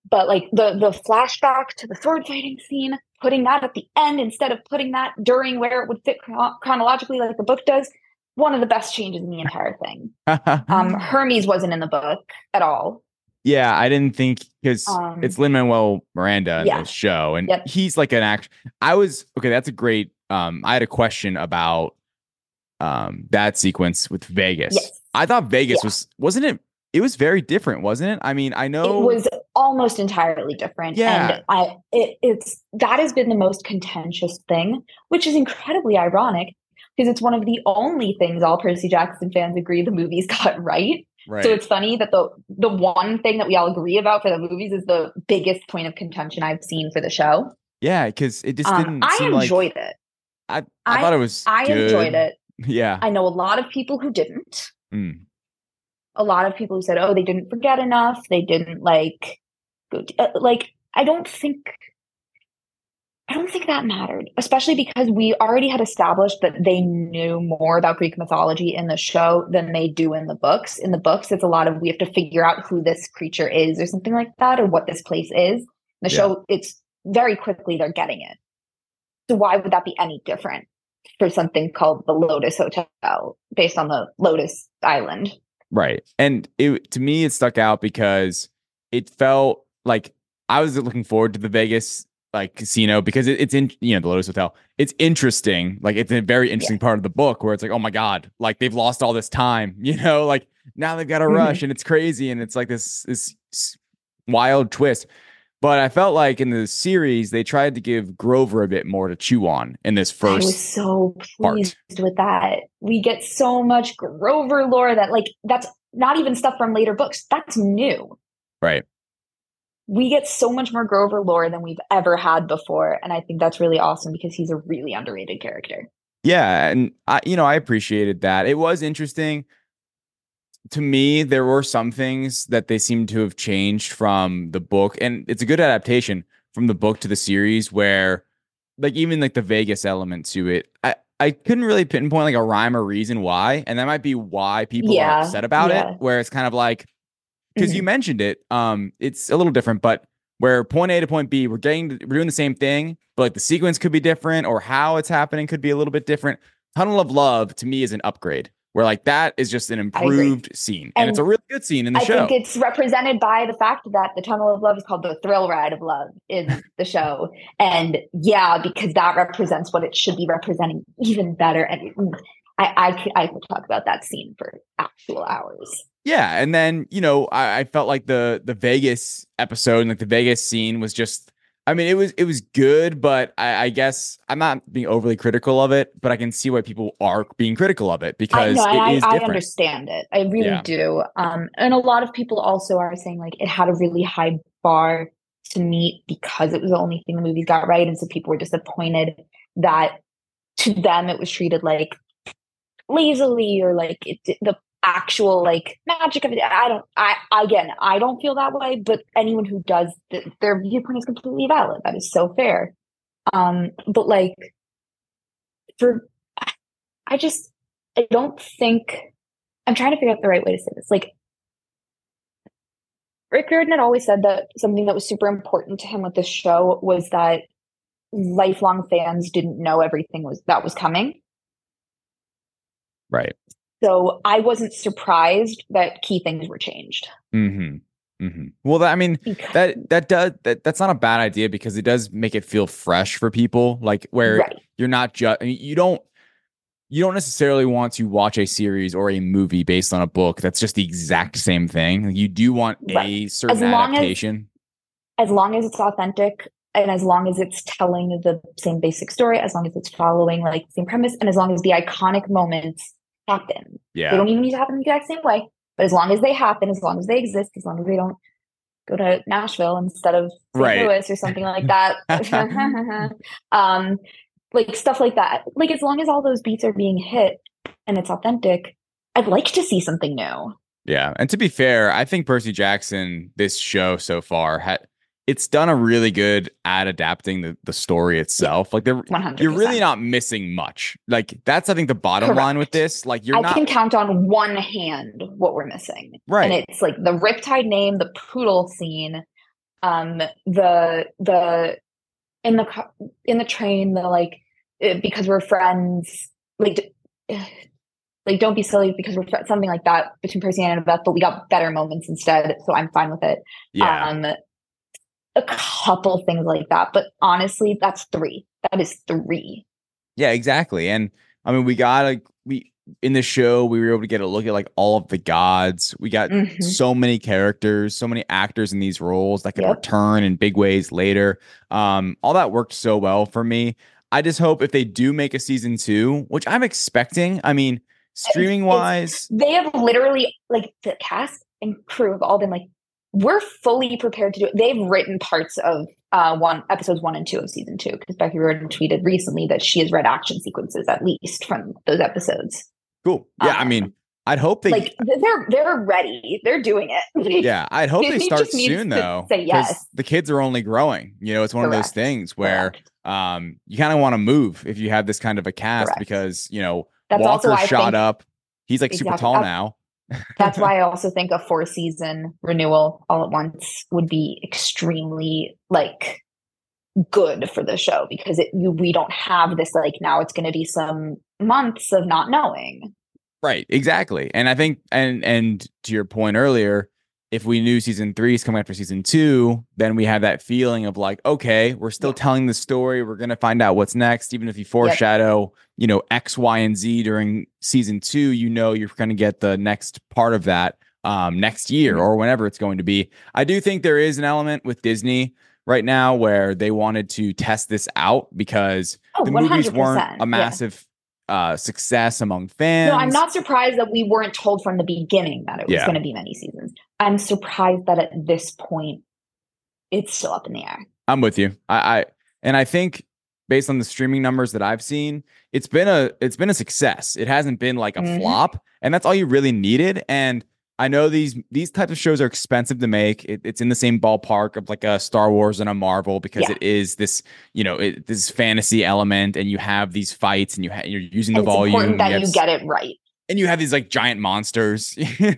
But like the the flashback to the sword fighting scene, putting that at the end instead of putting that during where it would fit chrono- chronologically, like the book does, one of the best changes in the entire thing. Um, Hermes wasn't in the book at all. Yeah, I didn't think because Um, it's Lin Manuel Miranda in yeah. the show, and Yep. he's like an act. I was okay. That's a great. Um, I had a question about um that sequence with Vegas. Yes, I thought Vegas Yeah. was wasn't it? It was very different, wasn't it? I mean, I know it was almost entirely different. Yeah. and I it, it's that has been the most contentious thing, which is incredibly ironic because it's one of the only things all Percy Jackson fans agree the movies got right. Right. So it's funny that the the one thing that we all agree about for the movies is the biggest point of contention I've seen for the show. yeah, because it just Um, didn't I seem like enjoyed it. I, I, I- thought it was. I good. enjoyed it. Yeah. I know a lot of people who didn't. Mm. A lot of people who said, "Oh, they didn't forget enough. They didn't like go t- uh, like." I don't think. I don't think that mattered, especially because we already had established that they knew more about Greek mythology in the show than they do in the books. In the books, it's a lot of we have to figure out who this creature is or something like that, or what this place is. In the Yeah. show, it's very quickly they're getting it. So why would that be any different for something called the Lotus Hotel, based on the Lotus Island? Right. And it to me it stuck out because it felt like I was looking forward to the Vegas like casino because it, it's in you know the Lotus Hotel. It's interesting. Like it's a very interesting part of the book where it's like, oh my God, like they've lost all this time, you know, like now they've got to Mhm. rush and it's crazy and it's like this this wild twist. But I felt like in the series they tried to give Grover a bit more to chew on in this first. I was so part. pleased with that. We get so much Grover lore that, like, that's not even stuff from later books. That's new. right. We get so much more Grover lore than we've ever had before. And I think that's really awesome because he's a really underrated character. Yeah, and I you know, I appreciated that. It was interesting. To me, there were some things that they seem to have changed from the book and it's a good adaptation from the book to the series where like even like the Vegas element to it. I I couldn't really pinpoint like a rhyme or reason why, and that might be why people Yeah, are upset about yeah. it where it's kind of like because Mhm. you mentioned it um it's a little different but where point a to point b we're getting we're doing the same thing but like the sequence could be different or how it's happening could be a little bit different tunnel of love to me is an upgrade where like that is just an improved scene and, it's a really good scene in the I show I think it's represented by the fact that the Tunnel of Love is called the thrill ride of love in the show. And yeah, because that represents what it should be representing even better. And mm, I, I, I could talk about that scene for actual hours. Yeah and then you know I, I felt like the the vegas episode and like the vegas scene was just i mean it was it was good but I, I guess i'm not being overly critical of it but i can see why people are being critical of it I because know, it I, is I understand it. I really Yeah. do. Um, and a lot of people also are saying like it had a really high bar to meet because it was the only thing the movies got right, and so people were disappointed that to them it was treated like lazily or like it, the actual like magic of it. I don't. I again, I don't feel that way. But anyone who does, th- their viewpoint is completely valid. That is so fair. Um, but like for, I just I don't think I'm trying to figure out the right way to say this. Like Rick Riordan had always said that something that was super important to him with this show was that lifelong fans didn't know everything was that was coming. right So I wasn't surprised that key things were changed. mm-hmm mm-hmm well that, i mean that that does that that's not a bad idea because it does make it feel fresh for people like where right. you're not just you don't you don't necessarily want to watch a series or a movie based on a book that's just the exact same thing you do want a Right. certain long as- adaptation As long as it's authentic and as long as it's telling the same basic story, as long as it's following like the same premise, and as long as the iconic moments happen. Yeah. They don't even need to happen the exact same way. But as long as they happen, as long as they exist, as long as they don't go to Nashville instead of St. Right. Louis or something like that. um, like stuff like that. Like as long as all those beats are being hit and it's authentic, I'd like to see something new. Yeah, and to be fair, I think Percy Jackson, this show so far, had it's done a really good at adapting the, the story itself. Like, they're, 100%. you're really not missing much. Like, that's I think the bottom line with this. Like, you're I not can count on one hand what we're missing. right. And it's like the Riptide name, the poodle scene, um, the the in the in the train, the like uh, because we're friends, like like don't be silly because we're something like that between Percy and Annabeth, but we got better moments instead, so I'm fine with it. yeah, Um, a couple things like that, but honestly, that's three. That is three. yeah, exactly. And I mean, we got like we in the show we were able to get a look at like all of the gods. We got Mhm. so many characters, so many actors in these roles that can Yep. return in big ways later. Um, all that worked so well for me. I just hope if they do make a season two, which I'm expecting. I mean, streaming wise, they have literally like the cast and crew have all been like we're fully prepared to do it they've written parts of uh one episodes one and two of season two because becky Riordan tweeted recently that she has read action sequences at least from those episodes cool. Yeah, I Um, mean, I'd hope they. like they're they're ready they're doing it yeah, I'd hope they start soon though. say yes. The kids are only growing. You know, it's one of those things where Correct. um you kind of want to move if you have this kind of a cast Correct. because you know that's Walker shot think, up. He's like super Exactly. tall I- now. That's why i also think a four season renewal all at once would be extremely like good for the show because it you, we don't have this like now it's going to be some months of not knowing Right, exactly. And I think and and to your point earlier, if we knew season three is coming after season two, then we have that feeling of like, okay, we're still Yeah. telling the story. We're gonna find out what's next. Even if you foreshadow, you know, X, Y, and Z during season two, you know you're gonna get the next part of that um next year Mhm. or whenever it's going to be. I do think there is an element with Disney right now where they wanted to test this out because oh, the movies weren't 100%, a yeah. Uh success among fans. No, I'm not surprised that we weren't told from the beginning that it was Yeah. going to be many seasons. I'm surprised that at this point it's still up in the air. I'm with you. I, I and I think based on the streaming numbers that I've seen, it's been a it's been a success. It hasn't been like a Mhm. flop, and that's all you really needed. And I know these these types of shows are expensive to make. It, it's in the same ballpark of like a Star Wars and a Marvel because Yeah. it is this you know it, this fantasy element, and you have these fights, and you ha- you're using And the it's volume, important that have you s- get it right. and you have these like giant monsters with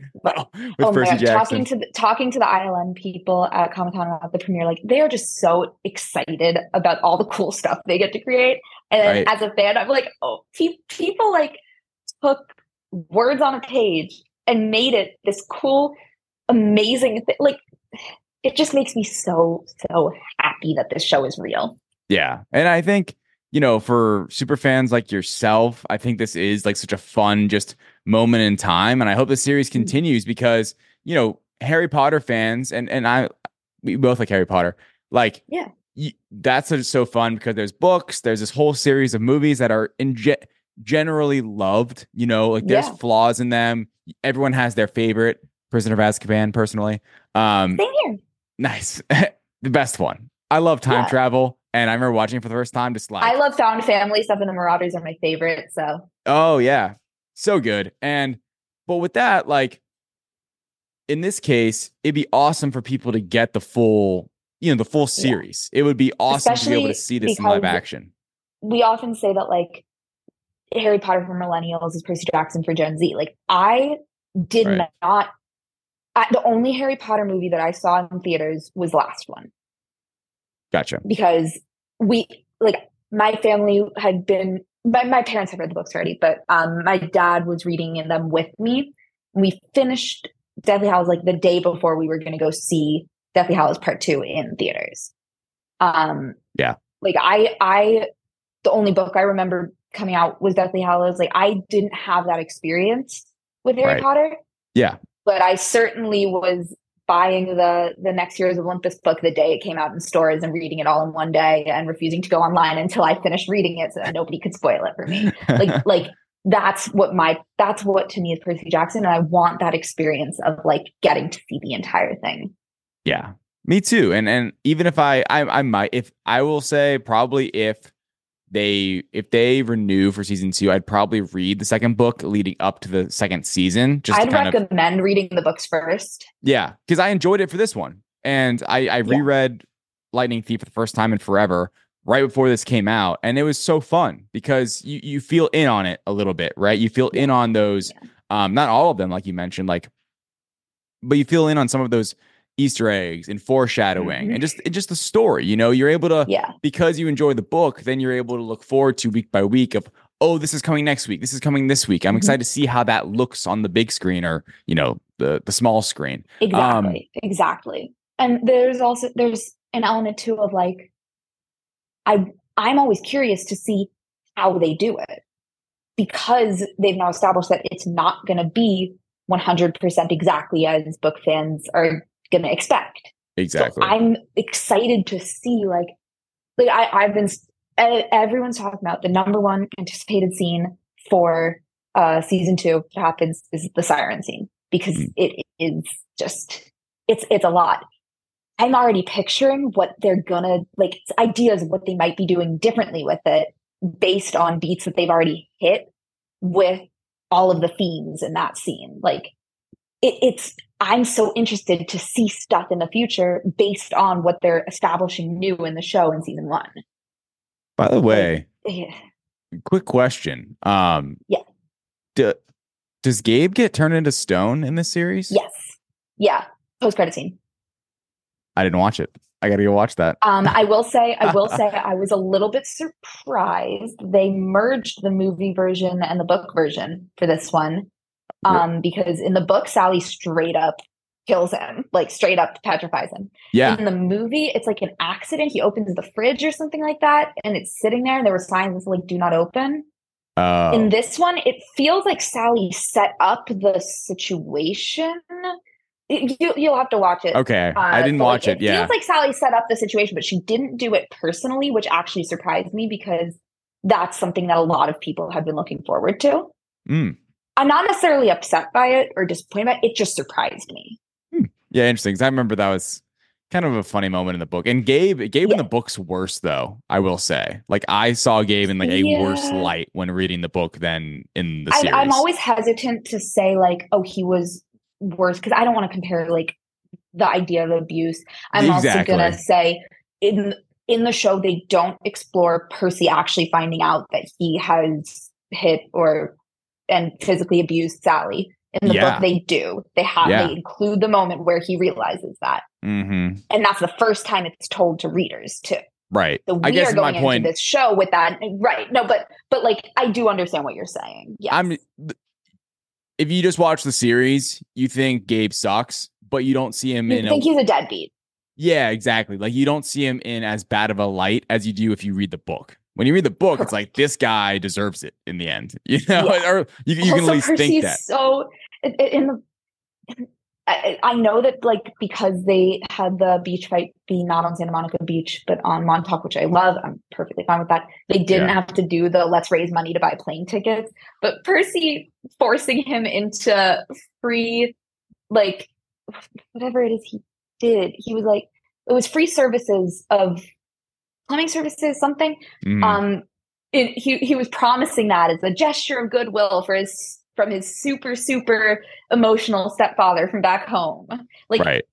oh Percy Jackson. talking to the, talking to the ILM people at Comic Con at the premiere, like they are just so excited about all the cool stuff they get to create. And Right. as a fan, I'm like, oh, pe- people like took words on a page and made it this cool, amazing thing. Like it just makes me so so happy that this show is real. Yeah. And I think, you know, for super fans like yourself, I think this is like such a fun just moment in time. And I hope the series Mm. continues because, you know, Harry Potter fans and and I we both like Harry Potter. Like Yeah. y- that's just so fun because there's books, there's this whole series of movies that are in ge- generally loved, you know, like there's Yeah. flaws in them. Everyone has their favorite Prisoner of Azkaban personally. Um Same here. nice. the best one. I love time Yeah. travel and I remember watching it for the first time just like I love found family stuff, and the Marauders are my favorite. So Oh yeah. So good. And but with that, like in this case, it'd be awesome for people to get the full, you know, the full series. It would be awesome to be able to see this in live action. we often say that like Harry Potter for millennials is Percy Jackson for Gen Z. Like I did Right. not. I, the only Harry Potter movie that I saw in theaters was last one Gotcha. because we like my family had been. My, my parents had read the books already, but um, my dad was reading in them with me. We finished Deathly Hallows like the day before we were going to go see Deathly Hallows Part Two in theaters. Um, Yeah. like I, I, the only book I remember coming out was Deathly Hallows. Like I didn't have that experience with Harry Right. Potter, Yeah. but I certainly was buying the the next year's Olympus book the day it came out in stores and reading it all in one day and refusing to go online until I finished reading it so that nobody could spoil it for me. Like like that's what my that's what to me is Percy Jackson, and I want that experience of like getting to see the entire thing. Yeah, me too. And and even if I I, I might if I will say probably if they if they renew for season two, I'd probably read the second book leading up to the second season. Just I'd recommend of, reading the books first. Yeah, because I enjoyed it for this one, and I I reread Lightning Thief for the first time in forever right before this came out and it was so fun because you you feel in on it a little bit right you feel in on those yeah. um not all of them like you mentioned like but you feel in on some of those easter eggs and foreshadowing mm-hmm. and just just the story you know? You're able to yeah. because you enjoy the book then you're able to look forward to week by week of oh this is coming next week. This is coming this week. I'm mm-hmm. excited to see how that looks on the big screen or you know the the small screen. Exactly um, exactly and there's also there's an element too of like I I'm always curious to see how they do it because they've now established that it's not going to be 100% exactly as book fans are going to expect. Exactly. So I'm excited to see like like I I've been everyone's talking about the number one anticipated scene for uh season 2 that happens is the siren scene because mm. it is just it's it's a lot I'm already picturing what they're gonna like ideas of what they might be doing differently with it based on beats that they've already hit with all of the themes in that scene. Like it, it's I'm so interested to see stuff in the future based on what they're establishing new in the show in season one. By the way, yeah. quick question. Um yeah. Do, does Gabe get turned into stone in this series? Yes. Yeah. Post credit scene. I didn't watch it. I got to go watch that. Um, I will say, I will say, I was a little bit surprised they merged the movie version and the book version for this one, um, because in the book, Sally straight up kills him, like straight up petrifies him. Yeah. In the movie, it's like an accident. He opens the fridge or something like that, and it's sitting there, and there were signs like "Do not open." Oh. In this one, it feels like Sally set up the situation you, you'll have to watch it. Okay, uh, I didn't watch like, it. it yeah, feels like Sally set up the situation, but she didn't do it personally, which actually surprised me because that's something that a lot of people have been looking forward to. Mm. I'm not necessarily upset by it or disappointed by it. It just surprised me. Hmm. Yeah, interesting. Because I remember that was kind of a funny moment in the book. And Gabe, Gabe yeah. in the book's worse though. I will say, like I saw Gabe in like a yeah. worse light when reading the book than in the series. I, I'm always hesitant to say like, oh, he was worse because I don't want to compare like the idea of abuse. I'm exactly. also gonna say in in the show they don't explore Percy actually finding out that he has hit or and physically abused Sally. In the yeah. book, they do. They have yeah. they include the moment where he realizes that, mm-hmm. and that's the first time it's told to readers too. Right. So we I guess are going my point, into this show with that. Right. No, but but like I do understand what you're saying. Yeah. I'm if you just watch the series, you think Gabe sucks, but you don't see him in. you in. Think a, he's a deadbeat. Yeah, exactly. Like you don't see him in as bad of a light as you do if you read the book. When you read the book, Correct. it's like this guy deserves it in the end. You know, yeah. or you, you can at least Percy's think that. So in the I, I, know that like because they had the beach fight be not on Santa Monica Beach but on Montauk, which I love, I'm perfectly fine with that. They didn't yeah. have to do the let's raise money to buy plane tickets, but Percy forcing him into free, like whatever it is he did, he was like it was free services of plumbing services, something. Mm. Um, it, he he was promising that as a gesture of goodwill for his from his super super emotional stepfather from back home. Like, right.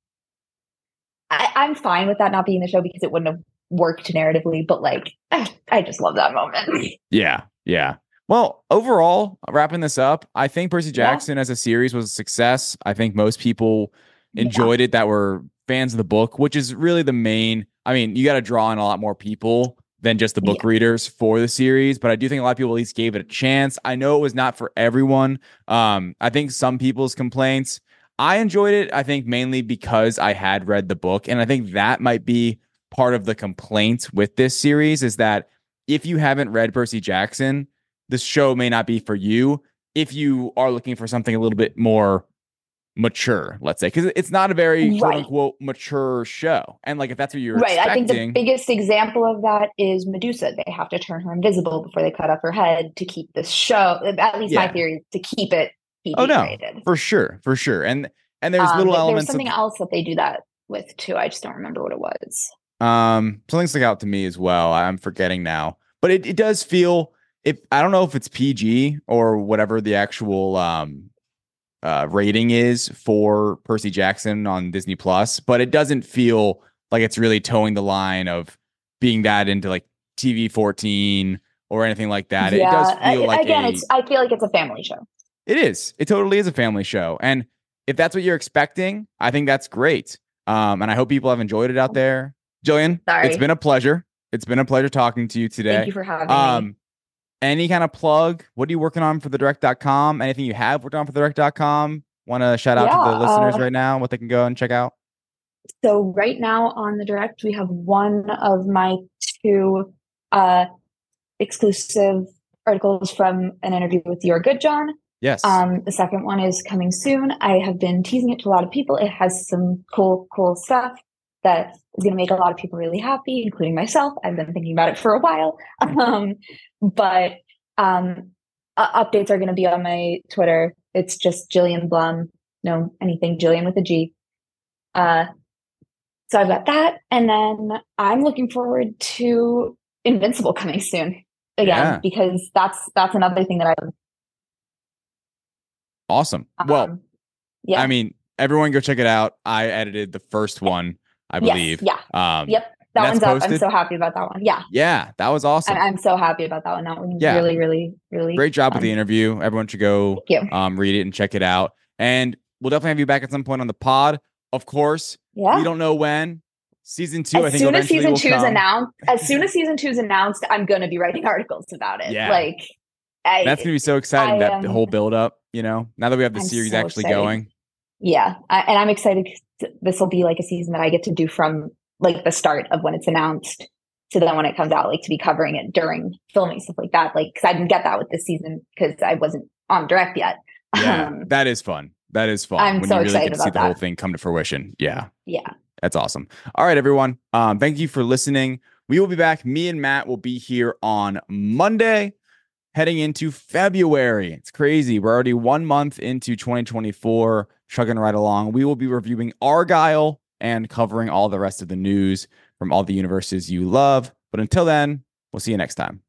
I, I'm fine with that not being the show because it wouldn't have worked narratively. But like, I, I just love that moment. Yeah, yeah. Well, overall, wrapping this up, I think Percy Jackson yeah. as a series was a success. I think most people enjoyed yeah. it that were fans of the book, which is really the main. I mean, you got to draw in a lot more people than just the book yeah. readers for the series, but I do think a lot of people at least gave it a chance. I know it was not for everyone. Um, I think some people's complaints. I enjoyed it. I think mainly because I had read the book, and I think that might be part of the complaint with this series is that if you haven't read Percy Jackson, this show may not be for you. If you are looking for something a little bit more mature, let's say, because it's not a very quote unquote mature show. And like if that's what you're right. I think the biggest example of that is Medusa. They have to turn her invisible before they cut off her head to keep this show. At least Yeah. my theory to keep it PG Oh, no. rated. for sure, for sure. And and there's Um, little elements There's something of else that they do that with too. I just don't remember what it was. um something stuck out to me as well. I'm forgetting now. But it, it does feel if I don't know if it's PG or whatever the actual um uh rating is for Percy Jackson on Disney Plus, but it doesn't feel like it's really towing the line of being that into like TV 14 or anything like that. It does I- feel like again, a- it's. I feel like it's a family show. It is. It totally is a family show. And if that's what you're expecting, I think that's great. Um, and I hope people have enjoyed it out there. Gillian, Sorry. it's been a pleasure. It's been a pleasure talking to you today. Thank you for having me. Any kind of plug? What are you working on for the direct.com? Anything you have worked on for the direct.com? Want to shout out to the listeners uh, right now, what they can go and check out? So right now on the direct, we have one of my two uh, exclusive articles from an interview with Dior Goodjohn. Yes. Um, the second one is coming soon. I have been teasing it to a lot of people. It has some cool, cool stuff that is going to make a lot of people really happy, including myself. I've been thinking about it for a while. Um, but um, uh, updates are going to be on my Twitter. It's just Gillian Blum. No, anything Gillian with a G. Uh, so I've got that, and then I'm looking forward to Invincible coming soon again Yeah. because that's that's another thing that I awesome. well, um, yeah. I mean, everyone go check it out. I edited the first one, I Yes, believe. yeah. Um, Yep. That one's up. I'm so happy about that one. Yeah. Yeah, that was awesome. I, I'm so happy about that one. That one Yeah. really, really, really Great job with the interview. Everyone should go um, read it and check it out. And we'll definitely have you back at some point on the pod. Of course, Yeah. we don't know when. Season two, I as think soon as season two is announced, as soon as season two is announced, I'm going to be writing articles about it. Yeah. Like, I, That's gonna be so exciting. I that the whole build up, you know, now that we have the I'm series so actually excited. going. yeah. I, and I'm excited this will be like a season that I get to do from like the start of when it's announced to then when it comes out, like to be covering it during filming stuff like that. Like, cause I didn't get that with this season because I wasn't on direct yet. Yeah, Um, that is fun. That is fun. I'm when so you really excited get to see the whole thing come to fruition. Yeah. yeah. That's awesome. All right, everyone. Um, thank you for listening. We will be back. Me and Matt will be here on Monday, heading into February. It's crazy. We're already one month into 2024, chugging right along. We will be reviewing Argylle and covering all the rest of the news from all the universes you love. But until then, we'll see you next time.